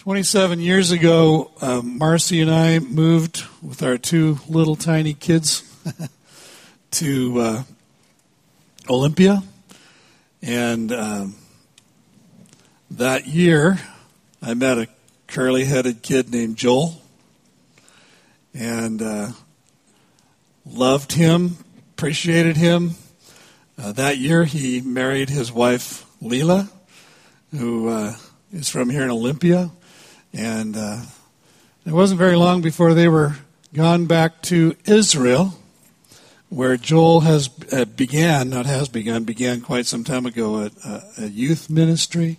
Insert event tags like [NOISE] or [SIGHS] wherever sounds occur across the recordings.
27 years ago, um, Marcy and I moved with our two little tiny kids [LAUGHS] to uh, Olympia. And um, that year, I met a curly headed kid named Joel and uh, loved him, appreciated him. Uh, that year, he married his wife, Leela, who uh, is from here in Olympia. And uh, it wasn't very long before they were gone back to Israel, where Joel has uh, began, not has begun, began quite some time ago at uh, a youth ministry.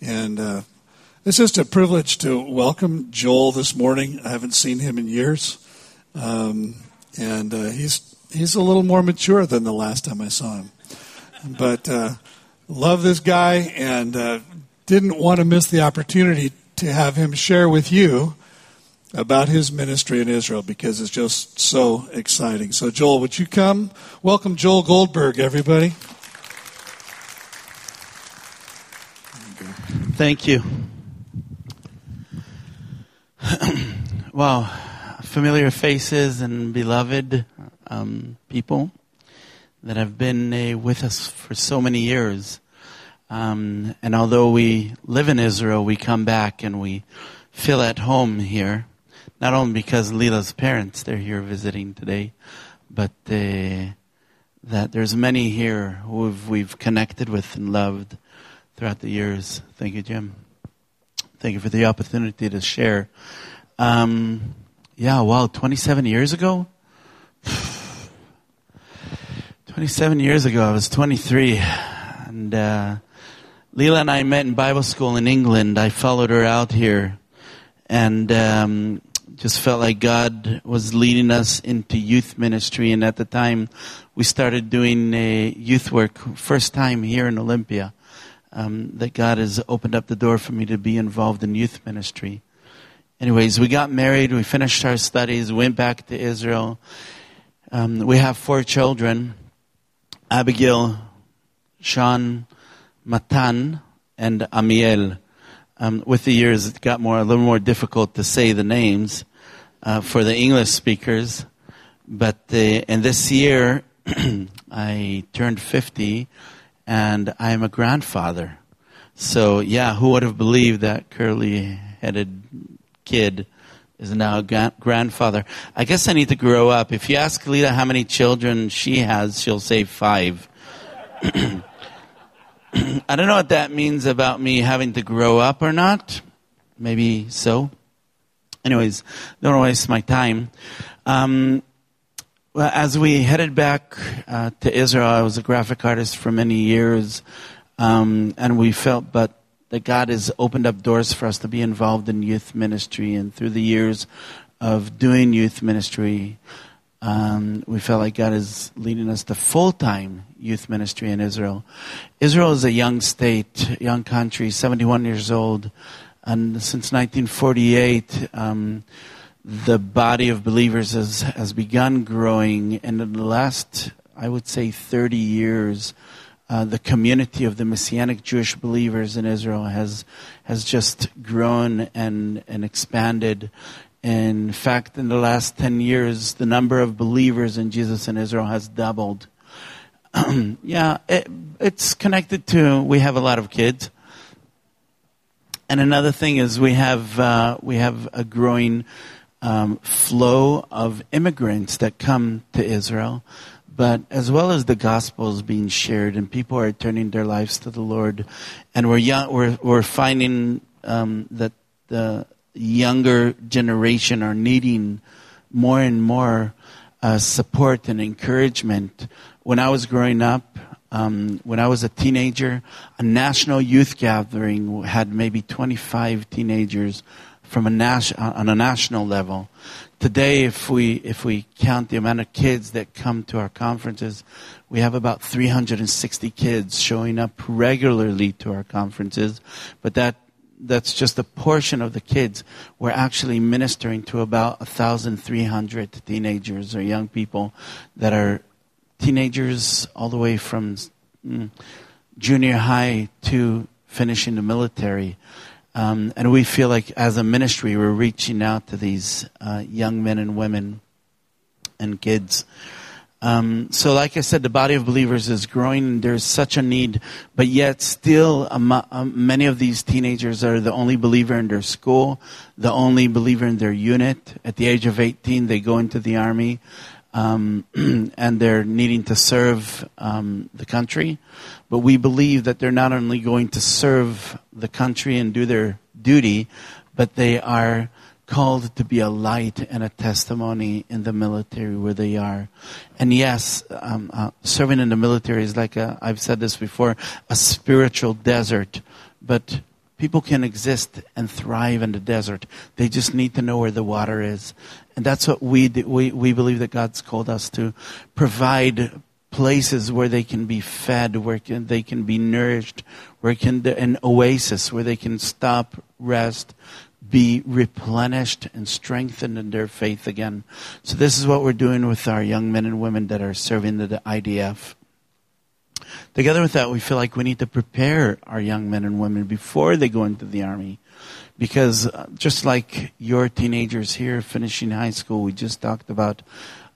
And uh, it's just a privilege to welcome Joel this morning. I haven't seen him in years. Um, and uh, he's, he's a little more mature than the last time I saw him. But uh, love this guy and didn't want to miss the opportunity to have him share with you about his ministry in Israel because it's just so exciting. So, Joel, would you come? Welcome, Joel Goldberg, everybody. Thank you. [CLEARS THROAT] wow, familiar faces and beloved um, people that have been uh, with us for so many years. Um, and although we live in Israel, we come back and we feel at home here. Not only because Leela's parents, they're here visiting today, but uh, that there's many here who we've connected with and loved throughout the years. Thank you, Jim. Thank you for the opportunity to share. Um, yeah, wow, 27 years ago? [SIGHS] 27 years ago, I was 23. And uh, Leela and I met in Bible school in England. I followed her out here and um, just felt like God was leading us into youth ministry. And at the time, we started doing youth work, first time here in Olympia. Um, that God has opened up the door for me to be involved in youth ministry. Anyways, we got married, we finished our studies, went back to Israel. Um, we have four children Abigail, Sean, Matan and Amiel. Um, with the years, it got more a little more difficult to say the names uh, for the English speakers. But uh, and this year, [CLEARS THROAT] I turned fifty, and I am a grandfather. So yeah, who would have believed that curly-headed kid is now a gra- grandfather? I guess I need to grow up. If you ask Lita how many children she has, she'll say five. [CLEARS THROAT] [CLEARS THROAT] I don't know what that means about me having to grow up or not. Maybe so. Anyways, don't waste my time. Um, well, as we headed back uh, to Israel, I was a graphic artist for many years, um, and we felt, but that God has opened up doors for us to be involved in youth ministry, and through the years of doing youth ministry, um, we felt like God is leading us to full time youth ministry in Israel. Israel is a young state, young country, 71 years old, and since 1948, um, the body of believers has, has begun growing, and in the last, I would say, 30 years, uh, the community of the Messianic Jewish believers in Israel has has just grown and and expanded. In fact, in the last 10 years, the number of believers in Jesus in Israel has doubled. [CLEARS THROAT] yeah, it, it's connected to we have a lot of kids. And another thing is we have uh, we have a growing um, flow of immigrants that come to Israel, but as well as the gospel is being shared and people are turning their lives to the Lord, and we're young, we're we're finding um, that the younger generation are needing more and more uh, support and encouragement. When I was growing up, um, when I was a teenager, a national youth gathering had maybe 25 teenagers from a nas- on a national level. Today, if we if we count the amount of kids that come to our conferences, we have about 360 kids showing up regularly to our conferences. But that that's just a portion of the kids. We're actually ministering to about 1,300 teenagers or young people that are teenagers all the way from mm, junior high to finishing the military. Um, and we feel like as a ministry, we're reaching out to these uh, young men and women and kids. Um, so, like I said, the body of believers is growing, there's such a need, but yet still, um, many of these teenagers are the only believer in their school, the only believer in their unit. At the age of 18, they go into the army, um, [CLEARS THROAT] and they're needing to serve um, the country. But we believe that they're not only going to serve the country and do their duty, but they are called to be a light and a testimony in the military where they are. And yes, um, uh, serving in the military is like i have said this before, a spiritual desert. But people can exist and thrive in the desert. They just need to know where the water is. And that's what we, do. we, we believe that God's called us to provide places where they can be fed, where can, they can be nourished, where can an oasis where they can stop, rest, be replenished and strengthened in their faith again. So this is what we're doing with our young men and women that are serving the IDF. Together with that, we feel like we need to prepare our young men and women before they go into the army. Because uh, just like your teenagers here finishing high school, we just talked about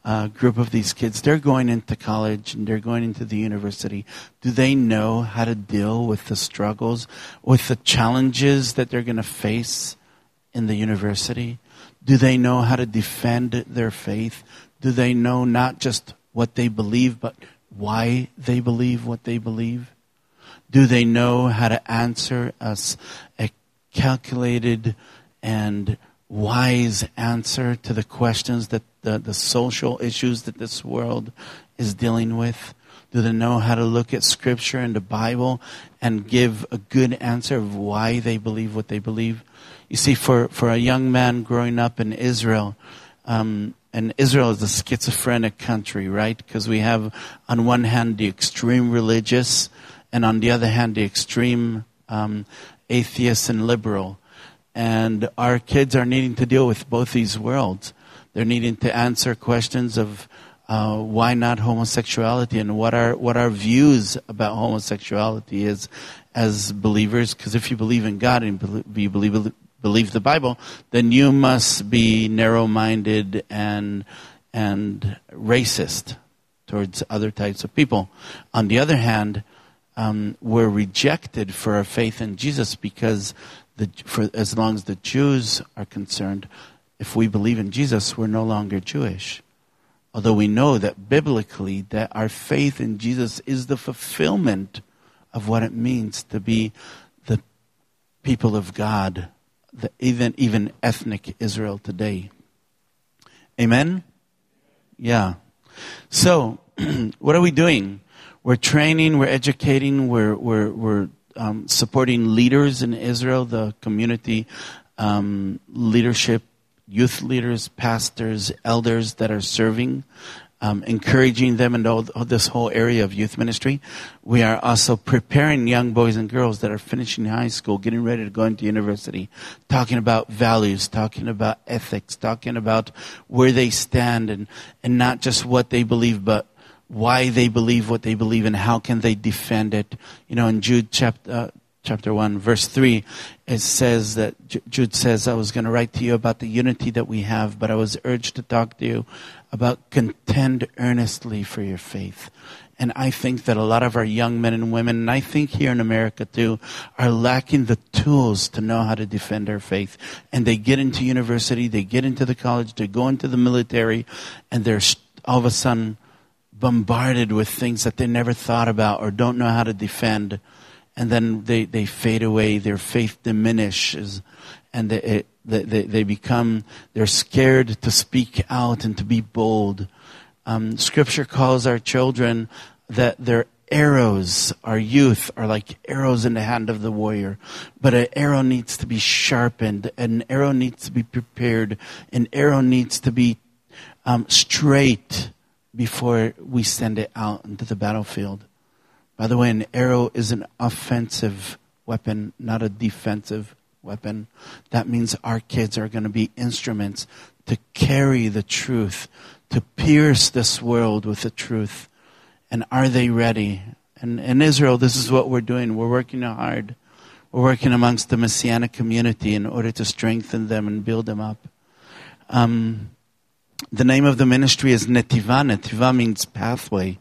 a group of these kids. They're going into college and they're going into the university. Do they know how to deal with the struggles, with the challenges that they're going to face in the university? Do they know how to defend their faith? Do they know not just what they believe, but why they believe what they believe? Do they know how to answer us a calculated and wise answer to the questions that the, the social issues that this world is dealing with? Do they know how to look at Scripture and the Bible and give a good answer of why they believe what they believe? You see, for, for a young man growing up in Israel, um, and Israel is a schizophrenic country, right? Because we have, on one hand, the extreme religious, and on the other hand, the extreme um, atheist and liberal. And our kids are needing to deal with both these worlds. They're needing to answer questions of uh, why not homosexuality and what our what our views about homosexuality is as believers. Because if you believe in God and you believe believe the Bible, then you must be narrow-minded and and racist towards other types of people. On the other hand, um, we're rejected for our faith in Jesus because the, for as long as the Jews are concerned, if we believe in Jesus, we're no longer Jewish. Although we know that biblically that our faith in Jesus is the fulfillment of what it means to be the people of God the, even even ethnic Israel today. Amen. Yeah. So, [CLEARS THROAT] what are we doing? We're training, we're educating, we're we're we're um, supporting leaders in Israel, the community um, leadership, youth leaders, pastors, elders that are serving um, encouraging them in all, this whole area of youth ministry. We are also preparing young boys and girls that are finishing high school, getting ready to go into university, talking about values, talking about ethics, talking about where they stand and, and not just what they believe, but why they believe what they believe and how can they defend it. You know, in Jude chapter, uh, chapter 1, verse 3, it says that Jude says, I was going to write to you about the unity that we have, but I was urged to talk to you about contend earnestly for your faith. And I think that a lot of our young men and women, and I think here in America too, are lacking the tools to know how to defend our faith. And they get into university, they get into the college, they go into the military, and they're all of a sudden bombarded with things that they never thought about or don't know how to defend and then they, they fade away, their faith diminishes, and they, they, they become, they're scared to speak out and to be bold. Um, scripture calls our children that their arrows, our youth, are like arrows in the hand of the warrior. But an arrow needs to be sharpened, an arrow needs to be prepared, an arrow needs to be um, straight before we send it out into the battlefield. By the way, an arrow is an offensive weapon, not a defensive weapon. That means our kids are going to be instruments to carry the truth, to pierce this world with the truth. And are they ready? And in Israel, this is what we're doing. We're working hard. we're working amongst the Messianic community in order to strengthen them and build them up. Um, the name of the ministry is Netiva. Netiva means pathway.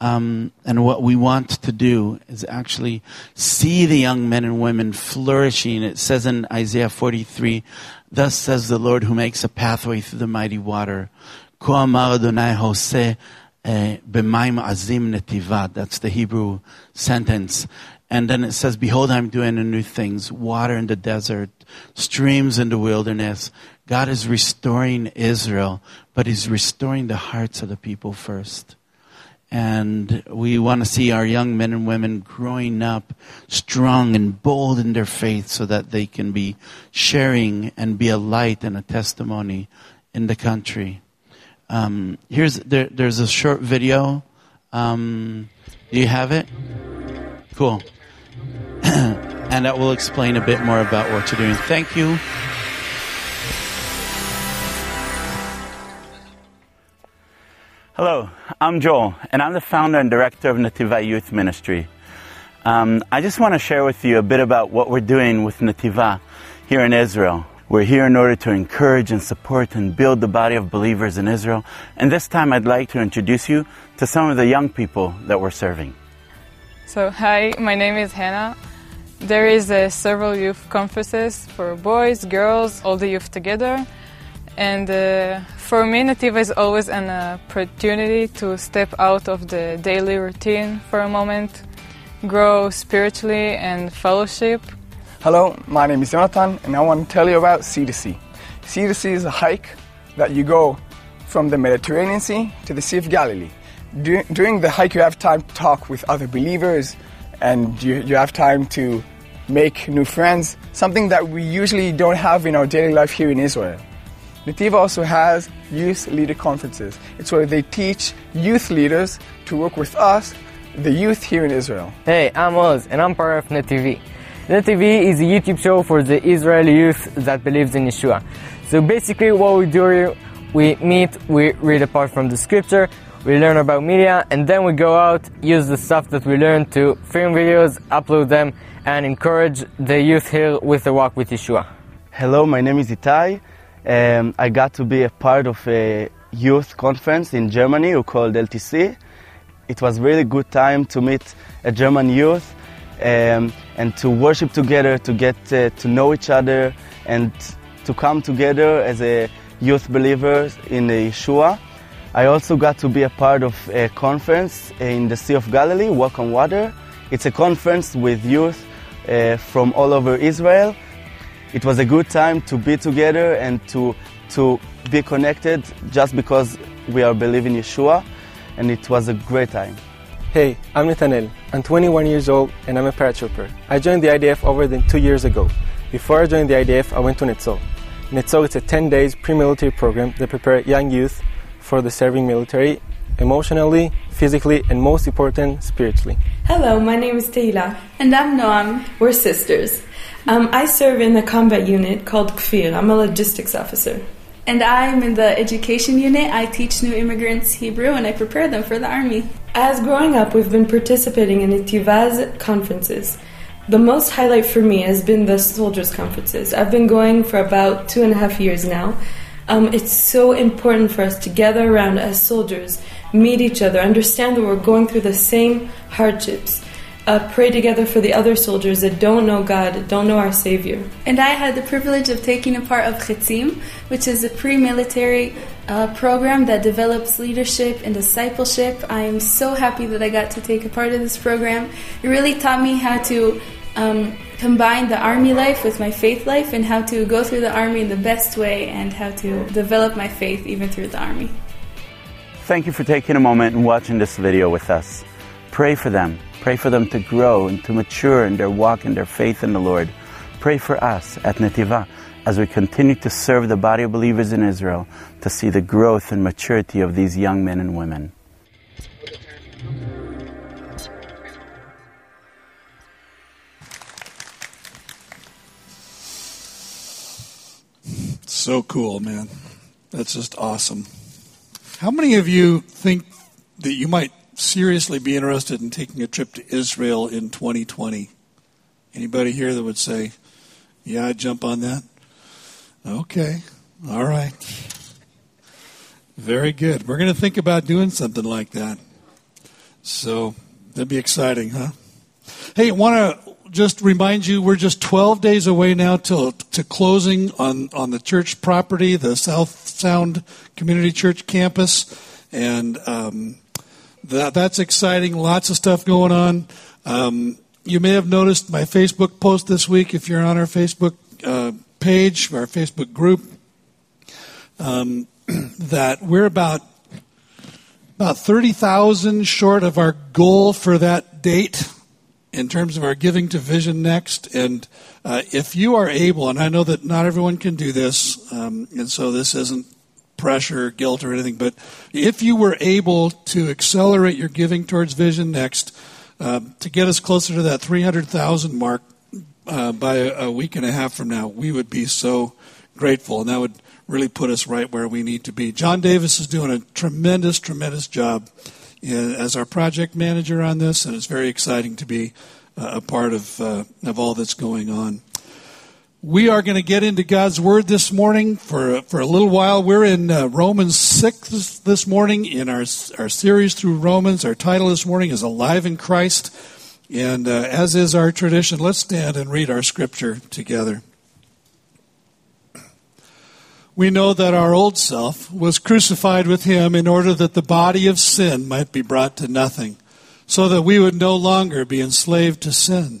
Um, and what we want to do is actually see the young men and women flourishing. It says in Isaiah 43, Thus says the Lord who makes a pathway through the mighty water. Eh. That's the Hebrew sentence. And then it says, Behold, I'm doing a new things, water in the desert, streams in the wilderness. God is restoring Israel, but He's restoring the hearts of the people first. And we want to see our young men and women growing up strong and bold in their faith so that they can be sharing and be a light and a testimony in the country. Um, here's there, there's a short video. Um, do you have it? Cool. [COUGHS] and that will explain a bit more about what you're doing. Thank you. Hello, I'm Joel, and I'm the founder and director of Netiva Youth Ministry. Um, I just want to share with you a bit about what we're doing with Netiva here in Israel. We're here in order to encourage and support and build the body of believers in Israel. And this time I'd like to introduce you to some of the young people that we're serving. So, hi, my name is Hannah. There is uh, several youth conferences for boys, girls, all the youth together. And uh, for me, Netiva is always an opportunity to step out of the daily routine for a moment, grow spiritually and fellowship Hello, my name is Jonathan, and I want to tell you about Sea to Sea. Sea to Sea is a hike that you go from the Mediterranean Sea to the Sea of Galilee. during the hike, you have time to talk with other believers, and you, you have time to make new friends, something that we usually don't have in our daily life here in Israel. Netiva also has youth leader conferences. It's where they teach youth leaders to work with us, the youth here in Israel. Hey, I'm Oz, and I'm part of NetTV. NetTV is a YouTube show for the Israeli youth that believes in Yeshua. So basically what we do we meet, we read apart from the scripture, we learn about media, and then we go out, use the stuff that we learn to film videos, upload them, and encourage the youth here with the walk with Yeshua. Hello, my name is Itai. Um, I got to be a part of a youth conference in Germany called LTC. It was really good time to meet a German youth um, and to worship together, to get uh, to know each other, and to come together as a youth believers in Yeshua. I also got to be a part of a conference in the Sea of Galilee, Walk on Water. It's a conference with youth uh, from all over Israel. It was a good time to be together and to, to be connected just because we are believing Yeshua, and it was a great time. Hey, I'm Nathaniel. I'm 21 years old and I'm a paratrooper. I joined the IDF over than two years ago. Before I joined the IDF, I went to Netzol. Netzol is a 10 days pre-military program that prepares young youth for the serving military emotionally, physically, and most important, spiritually. Hello, my name is Teila. And I'm Noam. We're sisters. Um, I serve in the combat unit called Kfir. I'm a logistics officer. And I'm in the education unit. I teach new immigrants Hebrew and I prepare them for the army. As growing up, we've been participating in the Tivaz conferences. The most highlight for me has been the soldiers' conferences. I've been going for about two and a half years now. Um, it's so important for us to gather around as soldiers, meet each other, understand that we're going through the same hardships uh, pray together for the other soldiers that don't know God, don't know our Savior. And I had the privilege of taking a part of Chetzim, which is a pre-military uh, program that develops leadership and discipleship. I am so happy that I got to take a part of this program. It really taught me how to um, combine the army life with my faith life and how to go through the army in the best way and how to develop my faith even through the army. Thank you for taking a moment and watching this video with us. Pray for them Pray for them to grow and to mature in their walk and their faith in the Lord. Pray for us at Netiva as we continue to serve the body of believers in Israel to see the growth and maturity of these young men and women. So cool, man. That's just awesome. How many of you think that you might seriously be interested in taking a trip to Israel in 2020? Anybody here that would say, yeah, I'd jump on that? Okay. All right. Very good. We're going to think about doing something like that. So that'd be exciting, huh? Hey, want to just remind you we're just 12 days away now till to closing on on the church property, the South Sound Community Church campus, and um, that that's exciting. Lots of stuff going on. Um, you may have noticed my Facebook post this week if you're on our Facebook uh, page, our Facebook group, um, [CLEARS THROAT] that we're about about 30,000 short of our goal for that date in terms of our giving to Vision Next. And uh, if you are able, and I know that not everyone can do this, um, and so this isn't pressure, guilt, or anything, but if you were able to accelerate your giving towards Vision Next uh, to get us closer to that 300,000 mark uh, by a, week and a half from now, we would be so grateful, and that would really put us right where we need to be. John Davis is doing a tremendous, tremendous job as our project manager on this, and it's very exciting to be uh, a part of, uh, of all that's going on. We are going to get into God's Word this morning for, for a little while. We're in uh, Romans 6 this morning in our, our series through Romans. Our title this morning is Alive in Christ. And uh, as is our tradition, let's stand and read our scripture together we know that our old self was crucified with him in order that the body of sin might be brought to nothing, so that we would no longer be enslaved to sin.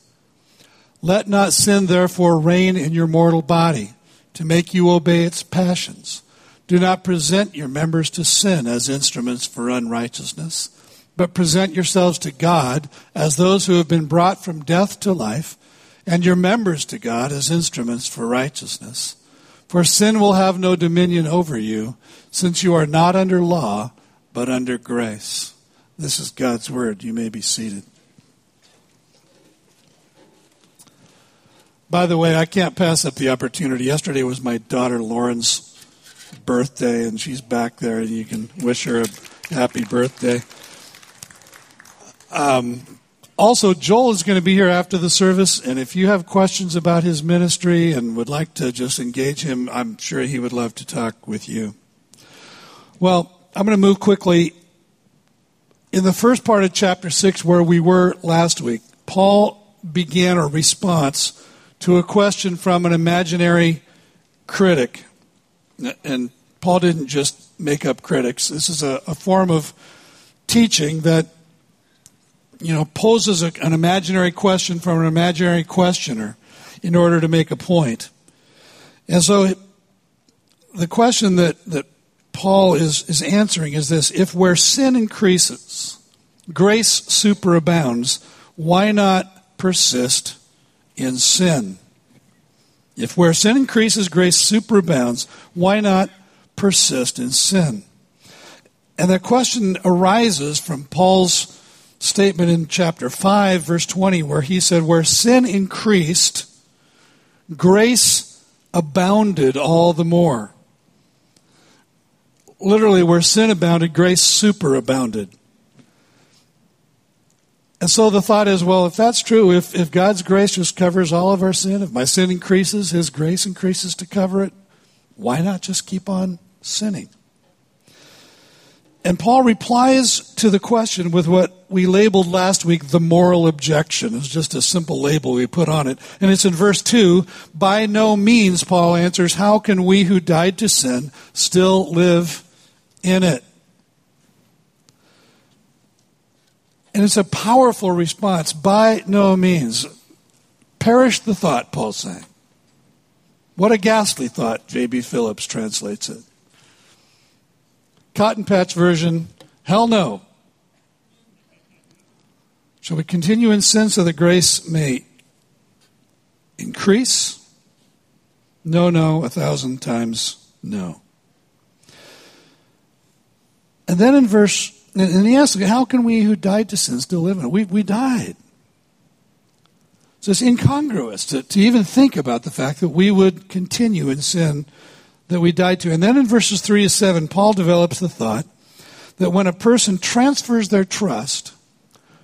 Let not sin therefore reign in your mortal body to make you obey its passions. Do not present your members to sin as instruments for unrighteousness, but present yourselves to God as those who have been brought from death to life and your members to God as instruments for righteousness. For sin will have no dominion over you, since you are not under law, but under grace. This is God's word. You may be seated. By the way, I can't pass up the opportunity. Yesterday was my daughter Lauren's birthday, and she's back there, and you can wish her a happy birthday. Um, also, Joel is going to be here after the service, and if you have questions about his ministry and would like to just engage him, I'm sure he would love to talk with you. Well, I'm going to move quickly. In the first part of chapter 6, where we were last week, Paul began a response to a question from an imaginary critic. And Paul didn't just make up critics, this is a, a form of teaching that you know, poses a, an imaginary question from an imaginary questioner in order to make a point. And so the question that, that Paul is, is answering is this if where sin increases, grace superabounds, why not persist in sin? If where sin increases, grace superabounds, why not persist in sin? And the question arises from Paul's statement in chapter 5, verse 20, where he said, Where sin increased, grace abounded all the more. Literally, where sin abounded, grace superabounded. And so the thought is, well, if that's true, if, if God's grace just covers all of our sin, if my sin increases, His grace increases to cover it, why not just keep on sinning? And Paul replies to the question with what we labeled last week the moral objection. It's just a simple label we put on it. And it's in verse 2. By no means, Paul answers, how can we who died to sin still live in it? And it's a powerful response. By no means. Perish the thought, Paul's saying. What a ghastly thought, J.B. Phillips translates it. Cotton Patch version, hell no. Shall we continue in sin so that grace may increase? No, no, a thousand times no. And then in verse, and he asks, How can we who died to sin still live in it? We, we died. So it's incongruous to, to even think about the fact that we would continue in sin that we died to. And then in verses 3 to 7, Paul develops the thought that when a person transfers their trust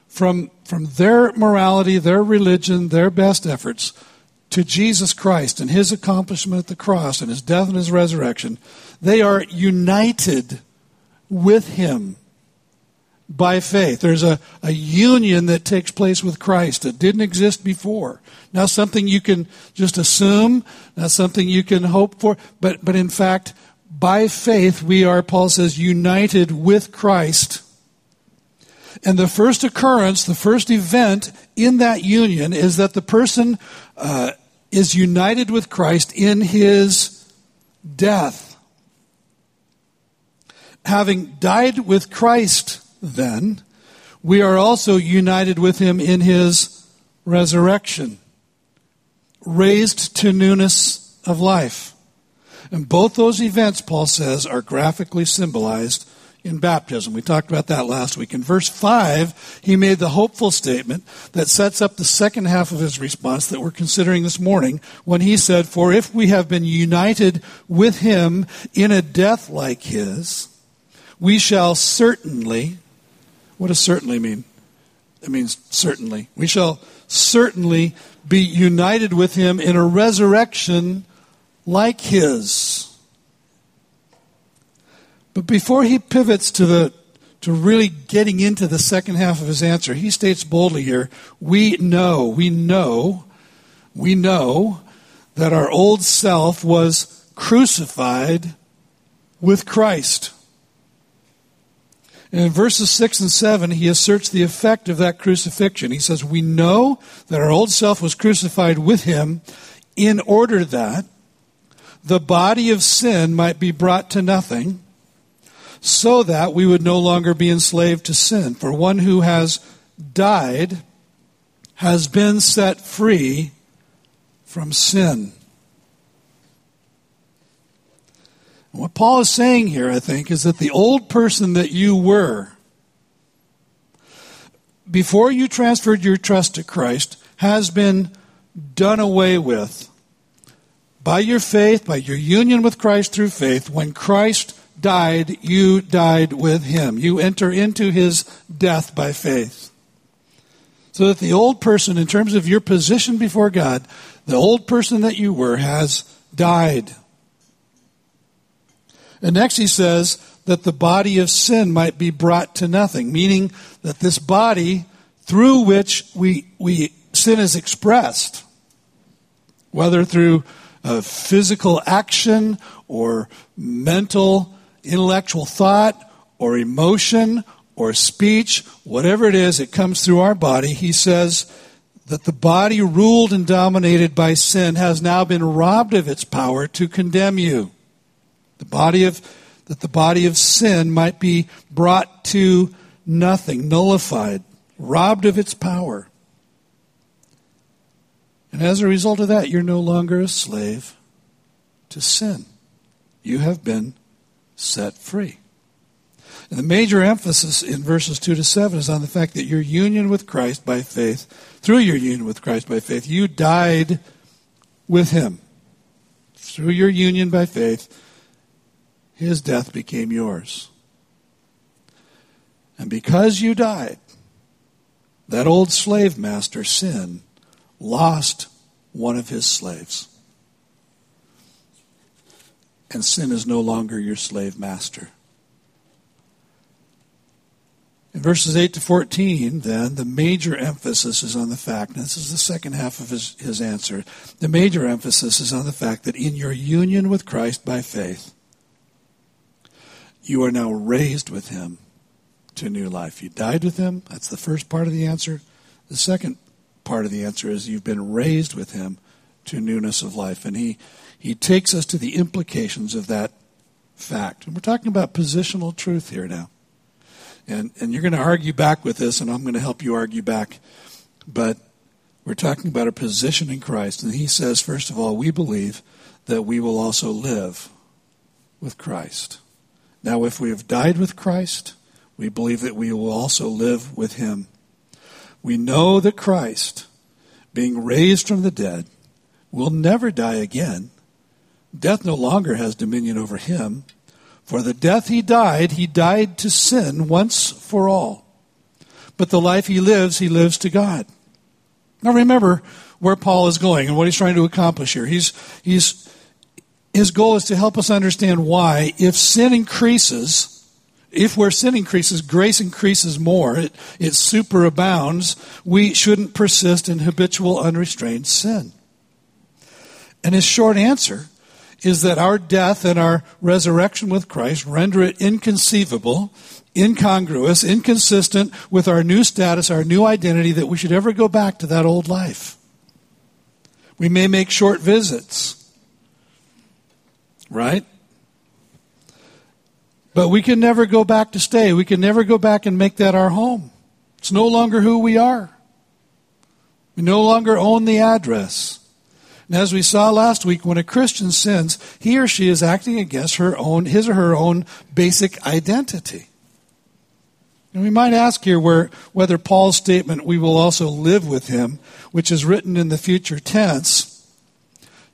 from, from their morality, their religion, their best efforts to Jesus Christ and his accomplishment at the cross and his death and his resurrection, they are united with him by faith. There's a, a union that takes place with Christ that didn't exist before. Not something you can just assume, not something you can hope for, but, but in fact, by faith, we are, Paul says, united with Christ. And the first occurrence, the first event in that union is that the person uh, is united with Christ in his death. Having died with Christ, then, we are also united with him in his resurrection, raised to newness of life. And both those events, Paul says, are graphically symbolized in baptism. We talked about that last week. In verse 5, he made the hopeful statement that sets up the second half of his response that we're considering this morning when he said, For if we have been united with him in a death like his, we shall certainly what does certainly mean? It means certainly. We shall certainly be united with him in a resurrection like his. But before he pivots to the to really getting into the second half of his answer, he states boldly here, we know, we know, we know that our old self was crucified with Christ. And in verses 6 and 7, he asserts the effect of that crucifixion. He says, We know that our old self was crucified with him in order that the body of sin might be brought to nothing, so that we would no longer be enslaved to sin. For one who has died has been set free from sin. What Paul is saying here, I think, is that the old person that you were, before you transferred your trust to Christ, has been done away with by your faith, by your union with Christ through faith. When Christ died, you died with him. You enter into his death by faith. So that the old person, in terms of your position before God, the old person that you were has died. And next he says that the body of sin might be brought to nothing, meaning that this body through which we, we sin is expressed, whether through physical action or mental, intellectual thought or emotion or speech, whatever it is, it comes through our body. He says that the body ruled and dominated by sin has now been robbed of its power to condemn you. The body of that the body of sin might be brought to nothing, nullified, robbed of its power. And as a result of that, you're no longer a slave to sin. You have been set free. And the major emphasis in verses 2 to 7 is on the fact that your union with Christ by faith, through your union with Christ by faith, you died with him. Through your union by faith, his death became yours. And because you died, that old slave master, sin, lost one of his slaves. And sin is no longer your slave master. In verses 8 to 14, then, the major emphasis is on the fact, and this is the second half of his, his answer, the major emphasis is on the fact that in your union with Christ by faith, you are now raised with him to new life. You died with him. That's the first part of the answer. The second part of the answer is you've been raised with him to newness of life. And he, he takes us to the implications of that fact. And we're talking about positional truth here now. And, and you're going to argue back with this, and I'm going to help you argue back. But We're talking about a position in Christ. And he says, first of all, we believe that we will also live with Christ. Now, if we have died with Christ, we believe that we will also live with him. We know that Christ, being raised from the dead, will never die again. Death no longer has dominion over him. For the death he died, he died to sin once for all. But the life he lives, he lives to God. Now remember where Paul is going and what he's trying to accomplish here. He's, he's, his goal is to help us understand why, if sin increases, if where sin increases, grace increases more, it, it superabounds, we shouldn't persist in habitual, unrestrained sin. And his short answer is that our death and our resurrection with Christ render it inconceivable, incongruous, inconsistent with our new status, our new identity, that we should ever go back to that old life. We may make short visits, right? But we can never go back to stay. We can never go back and make that our home. It's no longer who we are. We no longer own the address. And as we saw last week, when a Christian sins, he or she is acting against her own, his or her own basic identity. And we might ask here where, whether Paul's statement, we will also live with him, which is written in the future tense,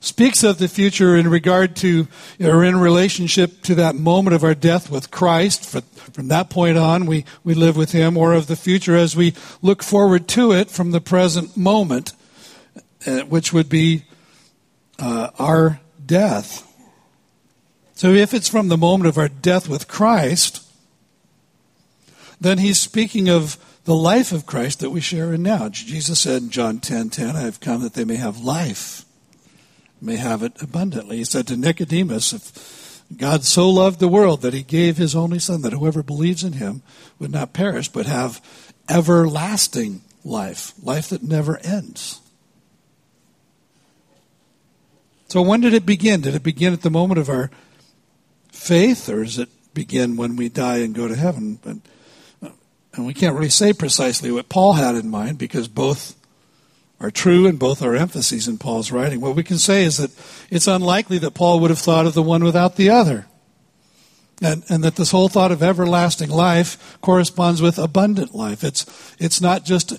speaks of the future in regard to or in relationship to that moment of our death with Christ. From that point on, we, we live with Him, or of the future as we look forward to it from the present moment, uh, which would be uh, our death. So if it's from the moment of our death with Christ, then he's speaking of the life of Christ that we share in now. Jesus said in John 10:10, 10, 10, I have come that they may have life may have it abundantly. He said to Nicodemus, If God so loved the world that he gave his only Son, that whoever believes in him would not perish, but have everlasting life, life that never ends. So, when did it begin? Did it begin at the moment of our faith, or does it begin when we die and go to heaven? But, uh, and we can't really say precisely what Paul had in mind because both are true and both are emphases in Paul's writing. What we can say is that it's unlikely that Paul would have thought of the one without the other. And, and that this whole thought of everlasting life corresponds with abundant life. It's, it's not just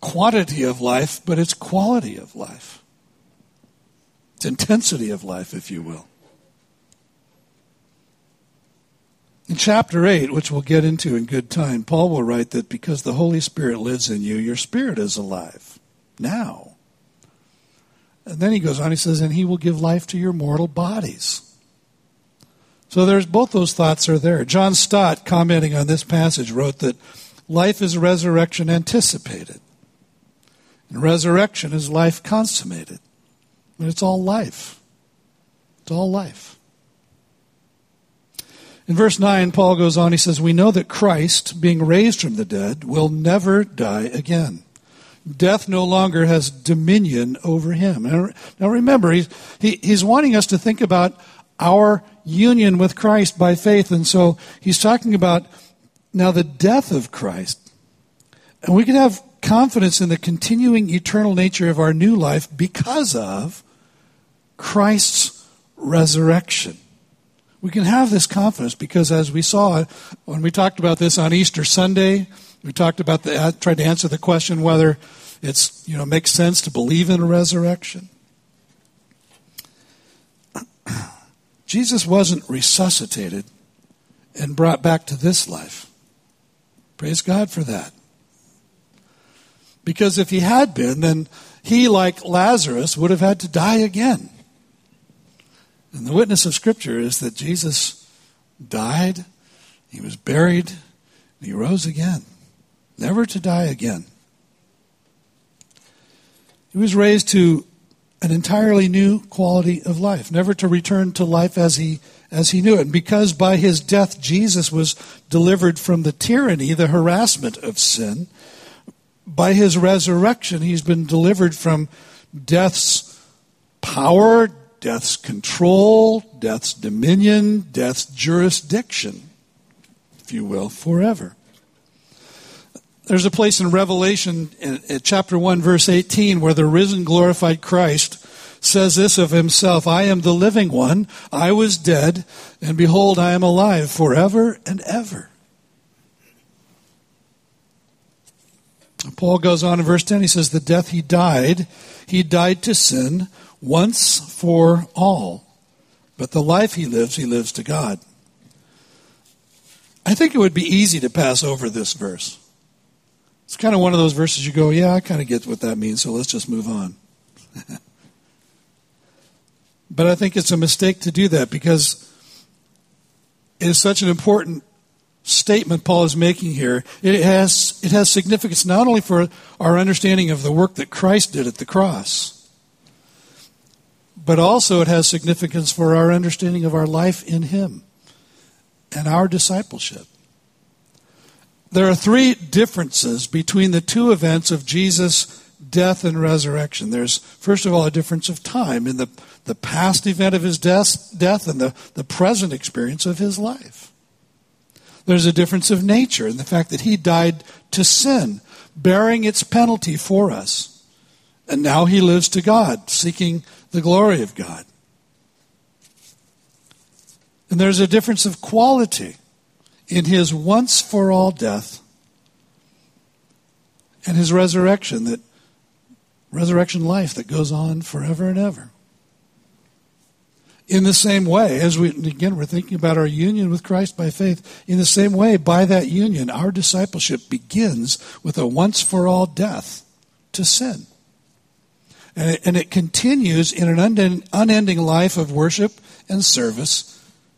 quantity of life, but it's quality of life. It's intensity of life, if you will. In chapter 8, which we'll get into in good time, Paul will write that because the Holy Spirit lives in you, your spirit is alive now. And then he goes on, he says, and he will give life to your mortal bodies. So there's both those thoughts are there. John Stott, commenting on this passage, wrote that life is resurrection anticipated. And resurrection is life consummated. And it's all life. It's all life. In verse 9, Paul goes on, he says, We know that Christ, being raised from the dead, will never die again death no longer has dominion over him. Now remember, he's, he, he's wanting us to think about our union with Christ by faith. And so he's talking about now the death of Christ. And we can have confidence in the continuing eternal nature of our new life because of Christ's resurrection. We can have this confidence because, as we saw when we talked about this on Easter Sunday, we talked about the, tried to answer the question whether it's, you know, makes sense to believe in a resurrection. [CLEARS THROAT] Jesus wasn't resuscitated and brought back to this life. Praise God for that. Because if he had been, then he, like Lazarus, would have had to die again. And the witness of Scripture is that Jesus died, he was buried, and he rose again never to die again. He was raised to an entirely new quality of life, never to return to life as he as he knew it. And because by his death Jesus was delivered from the tyranny, the harassment of sin, by his resurrection he's been delivered from death's power, death's control, death's dominion, death's jurisdiction, if you will, forever. There's a place in Revelation, in, in chapter 1, verse 18, where the risen, glorified Christ says this of himself I am the living one. I was dead, and behold, I am alive forever and ever. Paul goes on in verse 10, he says, The death he died, he died to sin once for all. But the life he lives, he lives to God. I think it would be easy to pass over this verse. It's kind of one of those verses you go, yeah, I kind of get what that means, so let's just move on. [LAUGHS] but I think it's a mistake to do that because it is such an important statement Paul is making here. It has, it has significance not only for our understanding of the work that Christ did at the cross, but also it has significance for our understanding of our life in Him and our discipleship. There are three differences between the two events of Jesus' death and resurrection. There's, first of all, a difference of time in the, the past event of his death, death and the, the present experience of his life. There's a difference of nature in the fact that he died to sin, bearing its penalty for us. And now he lives to God, seeking the glory of God. And there's a difference of quality in his once for all death and his resurrection that resurrection life that goes on forever and ever. In the same way, as we again we're thinking about our union with Christ by faith, in the same way, by that union, our discipleship begins with a once for all death to sin. And it, and it continues in an unending life of worship and service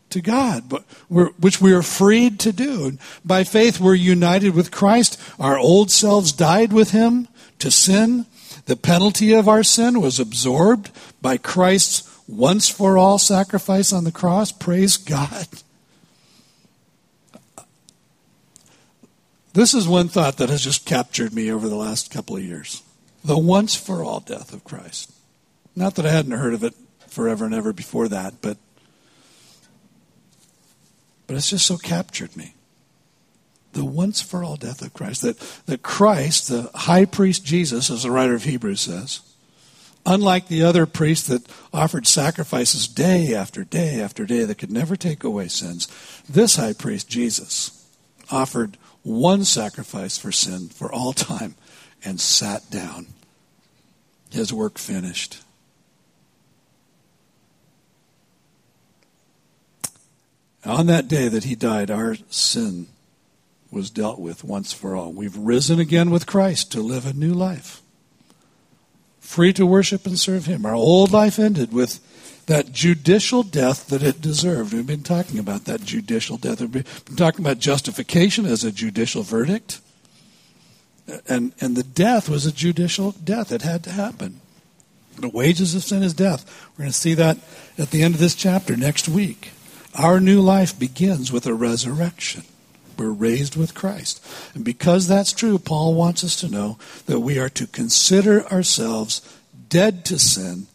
to God, but which we are freed to do. And by faith, we're united with Christ. Our old selves died with Him to sin. The penalty of our sin was absorbed by Christ's once for all sacrifice on the cross. Praise God. This is one thought that has just captured me over the last couple of years the once for all death of Christ. Not that I hadn't heard of it forever and ever before that, but but it's just so captured me. The once for all death of Christ. That, that Christ, the high priest Jesus, as the writer of Hebrews says, unlike the other priests that offered sacrifices day after day after day that could never take away sins, this high priest, Jesus, offered one sacrifice for sin for all time and sat down. His work finished. On that day that he died, our sin was dealt with once for all. We've risen again with Christ to live a new life, free to worship and serve him. Our old life ended with that judicial death that it deserved. We've been talking about that judicial death. We've been talking about justification as a judicial verdict. And, and the death was a judicial death. It had to happen. The wages of sin is death. We're going to see that at the end of this chapter next week. Our new life begins with a resurrection. We're raised with Christ. And because that's true, Paul wants us to know that we are to consider ourselves dead to sin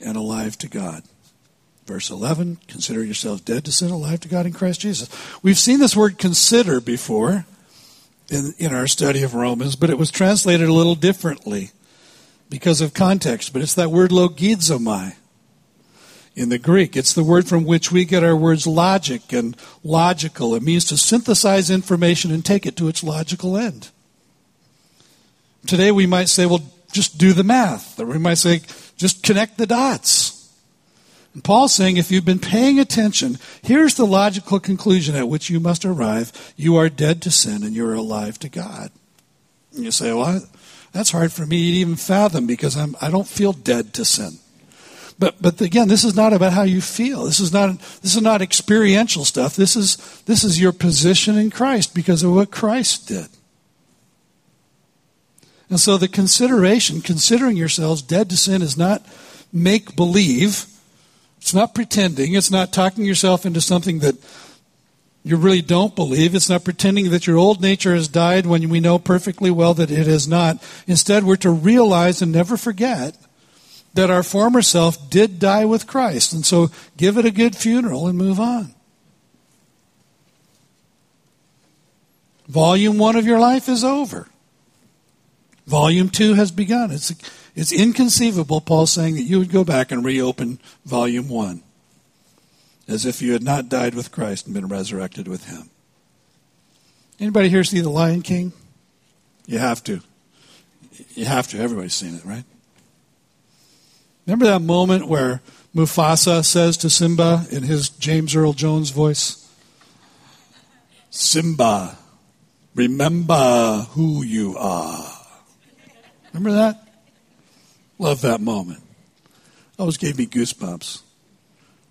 and alive to God. Verse 11, consider yourselves dead to sin, alive to God in Christ Jesus. We've seen this word consider before in, in our study of Romans, but it was translated a little differently because of context. But it's that word logizomai in the Greek. It's the word from which we get our words logic and logical. It means to synthesize information and take it to its logical end. Today we might say, well, just do the math. Or we might say, just connect the dots. And Paul's saying, if you've been paying attention, here's the logical conclusion at which you must arrive. You are dead to sin and you're alive to God. And you say, well, that's hard for me to even fathom because I'm, I don't feel dead to sin. But but again, this is not about how you feel. This is not this is not experiential stuff. This is this is your position in Christ because of what Christ did. And so the consideration, considering yourselves dead to sin, is not make believe. It's not pretending. It's not talking yourself into something that you really don't believe. It's not pretending that your old nature has died when we know perfectly well that it has not. Instead, we're to realize and never forget that our former self did die with Christ. And so give it a good funeral and move on. Volume one of your life is over. Volume two has begun. It's, it's inconceivable, Paul's saying, that you would go back and reopen volume one as if you had not died with Christ and been resurrected with him. Anybody here see The Lion King? You have to. You have to. Everybody's seen it, right? Remember that moment where Mufasa says to Simba in his James Earl Jones voice, Simba, remember who you are. Remember that? Love that moment. Always gave me goosebumps.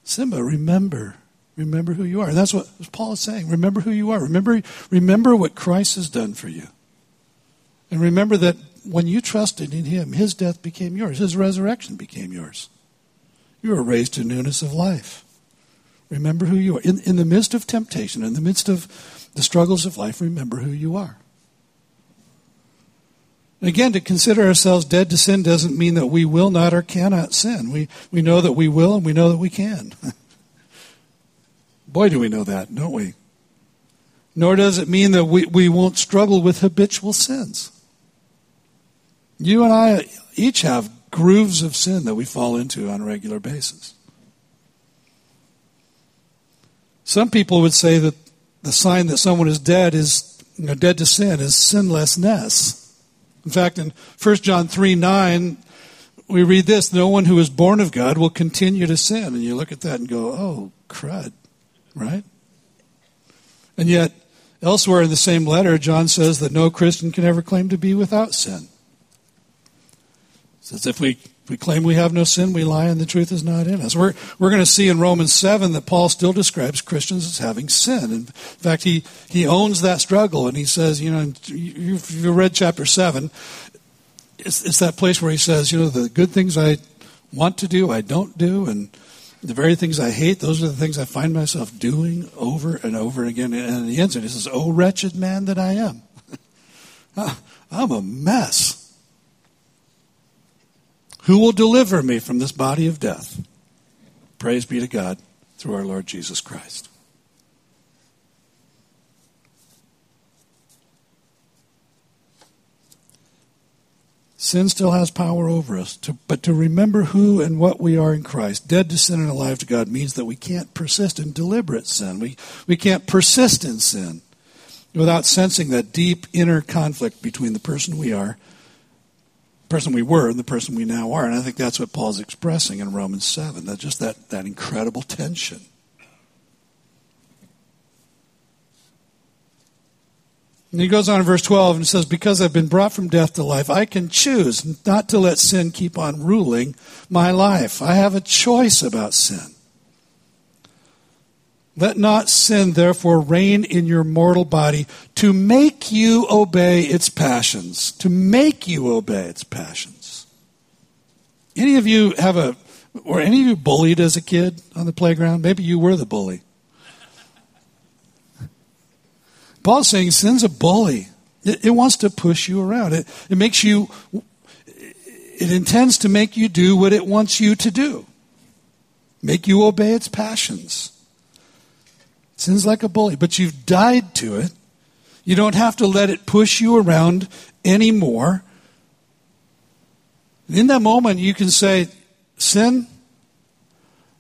Simba, remember. Remember who you are. And that's what Paul is saying. Remember who you are. Remember, remember what Christ has done for you. And remember that when you trusted in him, his death became yours, his resurrection became yours. You were raised to newness of life. Remember who you are. In, in the midst of temptation, in the midst of the struggles of life, remember who you are. Again, to consider ourselves dead to sin doesn't mean that we will not or cannot sin. We, we know that we will and we know that we can. [LAUGHS] Boy, do we know that, don't we? Nor does it mean that we, we won't struggle with habitual sins. You and I each have grooves of sin that we fall into on a regular basis. Some people would say that the sign that someone is dead is you know, dead to sin is sinlessness. In fact, in 1 John 3 9, we read this No one who is born of God will continue to sin. And you look at that and go, oh, crud, right? And yet, elsewhere in the same letter, John says that no Christian can ever claim to be without sin. Says if we we claim we have no sin, we lie and the truth is not in us. We're, we're going to see in Romans 7 that Paul still describes Christians as having sin. In fact, he, he owns that struggle and he says, you know, if you read chapter 7, it's, it's that place where he says, you know, the good things I want to do, I don't do, and the very things I hate, those are the things I find myself doing over and over again. And he ends it, he says, Oh, wretched man that I am. [LAUGHS] I'm a mess. Who will deliver me from this body of death? Praise be to God through our Lord Jesus Christ. Sin still has power over us, to, but to remember who and what we are in Christ, dead to sin and alive to God, means that we can't persist in deliberate sin. We, we can't persist in sin without sensing that deep inner conflict between the person we are person we were and the person we now are. And I think that's what Paul's expressing in Romans 7, that just that, that incredible tension. And he goes on in verse 12 and says, Because I've been brought from death to life, I can choose not to let sin keep on ruling my life. I have a choice about sin. Let not sin, therefore, reign in your mortal body to make you obey its passions. To make you obey its passions. Any of you have a, or any of you bullied as a kid on the playground? Maybe you were the bully. Paul's saying sin's a bully. It, it wants to push you around. It, it makes you, it intends to make you do what it wants you to do, make you obey its passions. Sin's like a bully, but you've died to it. You don't have to let it push you around anymore. In that moment, you can say, Sin,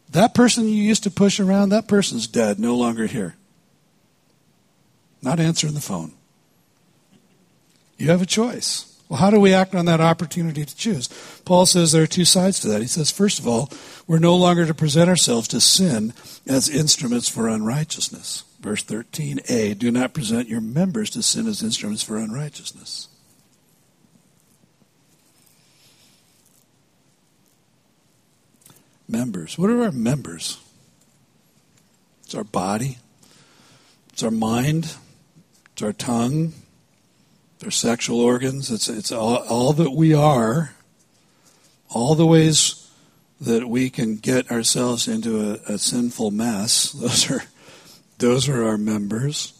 that person you used to push around, that person's dead, no longer here. Not answering the phone. You have a choice. Well, how do we act on that opportunity to choose? Paul says there are two sides to that. He says, first of all, we're no longer to present ourselves to sin as instruments for unrighteousness. Verse 13a do not present your members to sin as instruments for unrighteousness. Members. What are our members? It's our body, it's our mind, it's our tongue, their sexual organs. It's, it's all, all that we are, all the ways that we can get ourselves into a, a sinful mess. [LAUGHS] Those are, those are our members.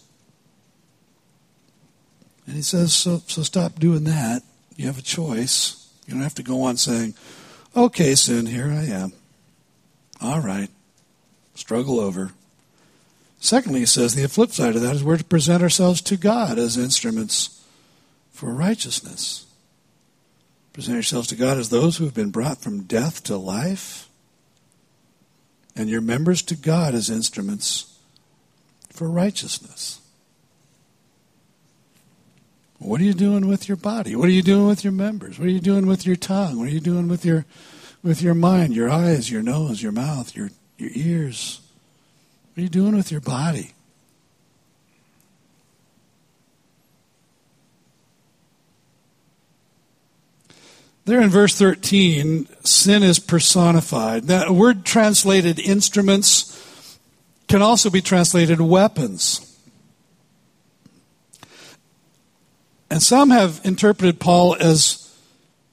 And he says, so, so stop doing that. You have a choice. You don't have to go on saying, okay, sin, here I am. All right. Struggle over. Secondly, he says the flip side of that is we're to present ourselves to God as instruments for righteousness. Present yourselves to God as those who have been brought from death to life, and your members to God as instruments for righteousness. What are you doing with your body? What are you doing with your members? What are you doing with your tongue? What are you doing with your with your mind, your eyes, your nose, your mouth, your your ears? What are you doing with your body? There in verse 13, sin is personified. That word translated instruments can also be translated weapons. And some have interpreted Paul as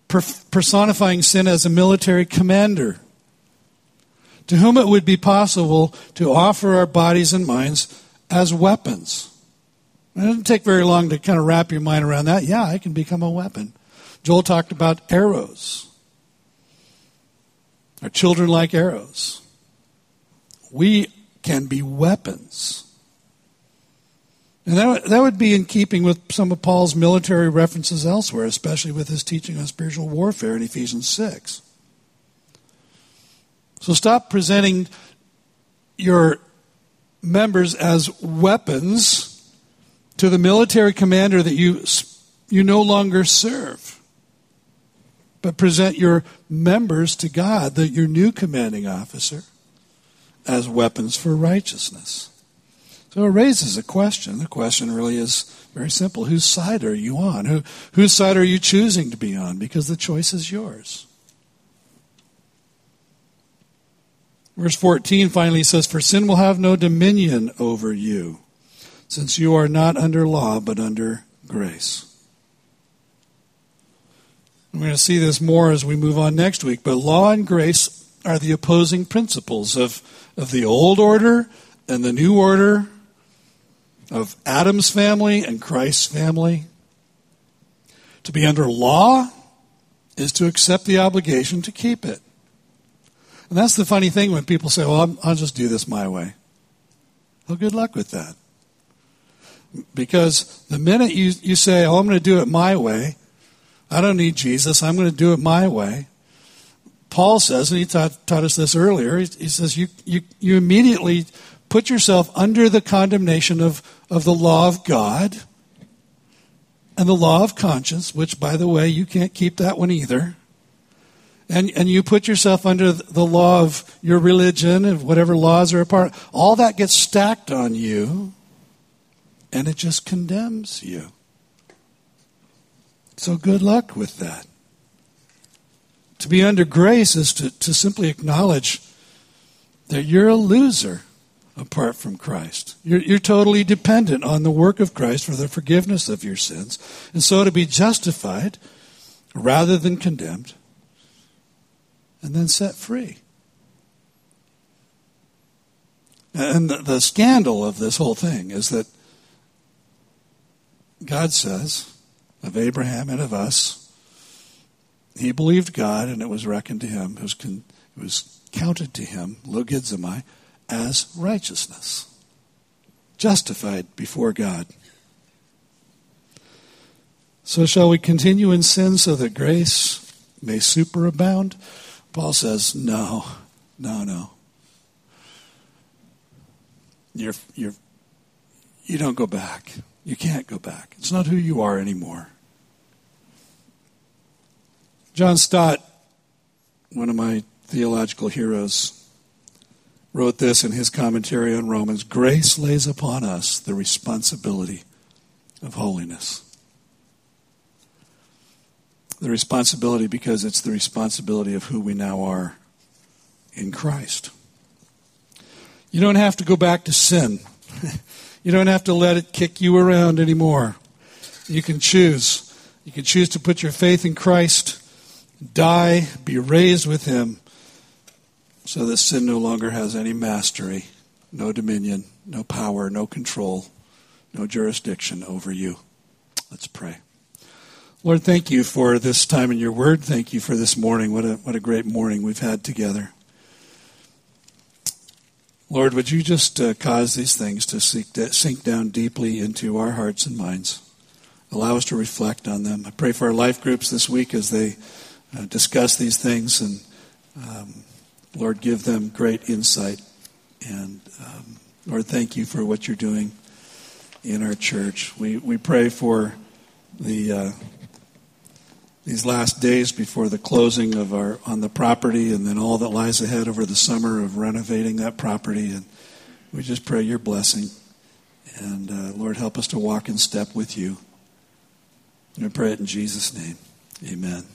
personifying sin as a military commander to whom it would be possible to offer our bodies and minds as weapons. It doesn't take very long to kind of wrap your mind around that. Yeah, I can become a weapon. Joel talked about arrows. Our children like arrows. We can be weapons. And that, that would be in keeping with some of Paul's military references elsewhere, especially with his teaching on spiritual warfare in Ephesians 6. So stop presenting your members as weapons to the military commander that you, you no longer serve. But present your members to God, the, your new commanding officer, as weapons for righteousness. So it raises a question. The question really is very simple. Whose side are you on? Who, whose side are you choosing to be on? Because the choice is yours. Verse 14 finally says, For sin will have no dominion over you, since you are not under law, but under grace. We're going to see this more as we move on next week, but law and grace are the opposing principles of, of the old order and the new order of Adam's family and Christ's family. To be under law is to accept the obligation to keep it. And that's the funny thing when people say, well, i will just do this my way. Well, good luck with that. Because the minute you, you say, oh, I'm going to do it my way, I don't need Jesus, I'm going to do it my way. Paul says, and he taught, taught us this earlier, he, he says, you, you, you immediately put yourself under the condemnation of, of the law of God and the law of conscience, which, by the way, you can't keep that one either. And, and you put yourself under the law of your religion, of whatever laws are a part. All that gets stacked on you, and it just condemns you. So good luck with that. To be under grace is to, to simply acknowledge that you're a loser apart from Christ. You're, you're totally dependent on the work of Christ for the forgiveness of your sins. And so to be justified rather than condemned and then set free. And the, the scandal of this whole thing is that God says of Abraham and of us, he believed God and it was reckoned to him, it was, con, it was counted to him, logizomai, as righteousness, justified before God. So, shall we continue in sin so that grace may superabound? Paul says, no, no, no. You're, you're, you don't go back. You can't go back. It's not who you are anymore. John Stott, one of my theological heroes, wrote this in his commentary on Romans Grace lays upon us the responsibility of holiness. The responsibility because it's the responsibility of who we now are in Christ. You don't have to go back to sin. [LAUGHS] you don't have to let it kick you around anymore. You can choose. You can choose to put your faith in Christ, die, be raised with Him, so that sin no longer has any mastery, no dominion, no power, no control, no jurisdiction over you. Let's pray. Lord, thank you for this time in your word. Thank you for this morning. What a, what a great morning we've had together. Lord, would you just uh, cause these things to sink, sink down deeply into our hearts and minds? Allow us to reflect on them. I pray for our life groups this week as they uh, discuss these things, and um, Lord, give them great insight. And um, Lord, thank you for what you're doing in our church. We we pray for the uh, these last days before the closing of our on the property, and then all that lies ahead over the summer of renovating that property. And we just pray your blessing, and uh, Lord, help us to walk in step with you. And I pray it in Jesus' name. Amen.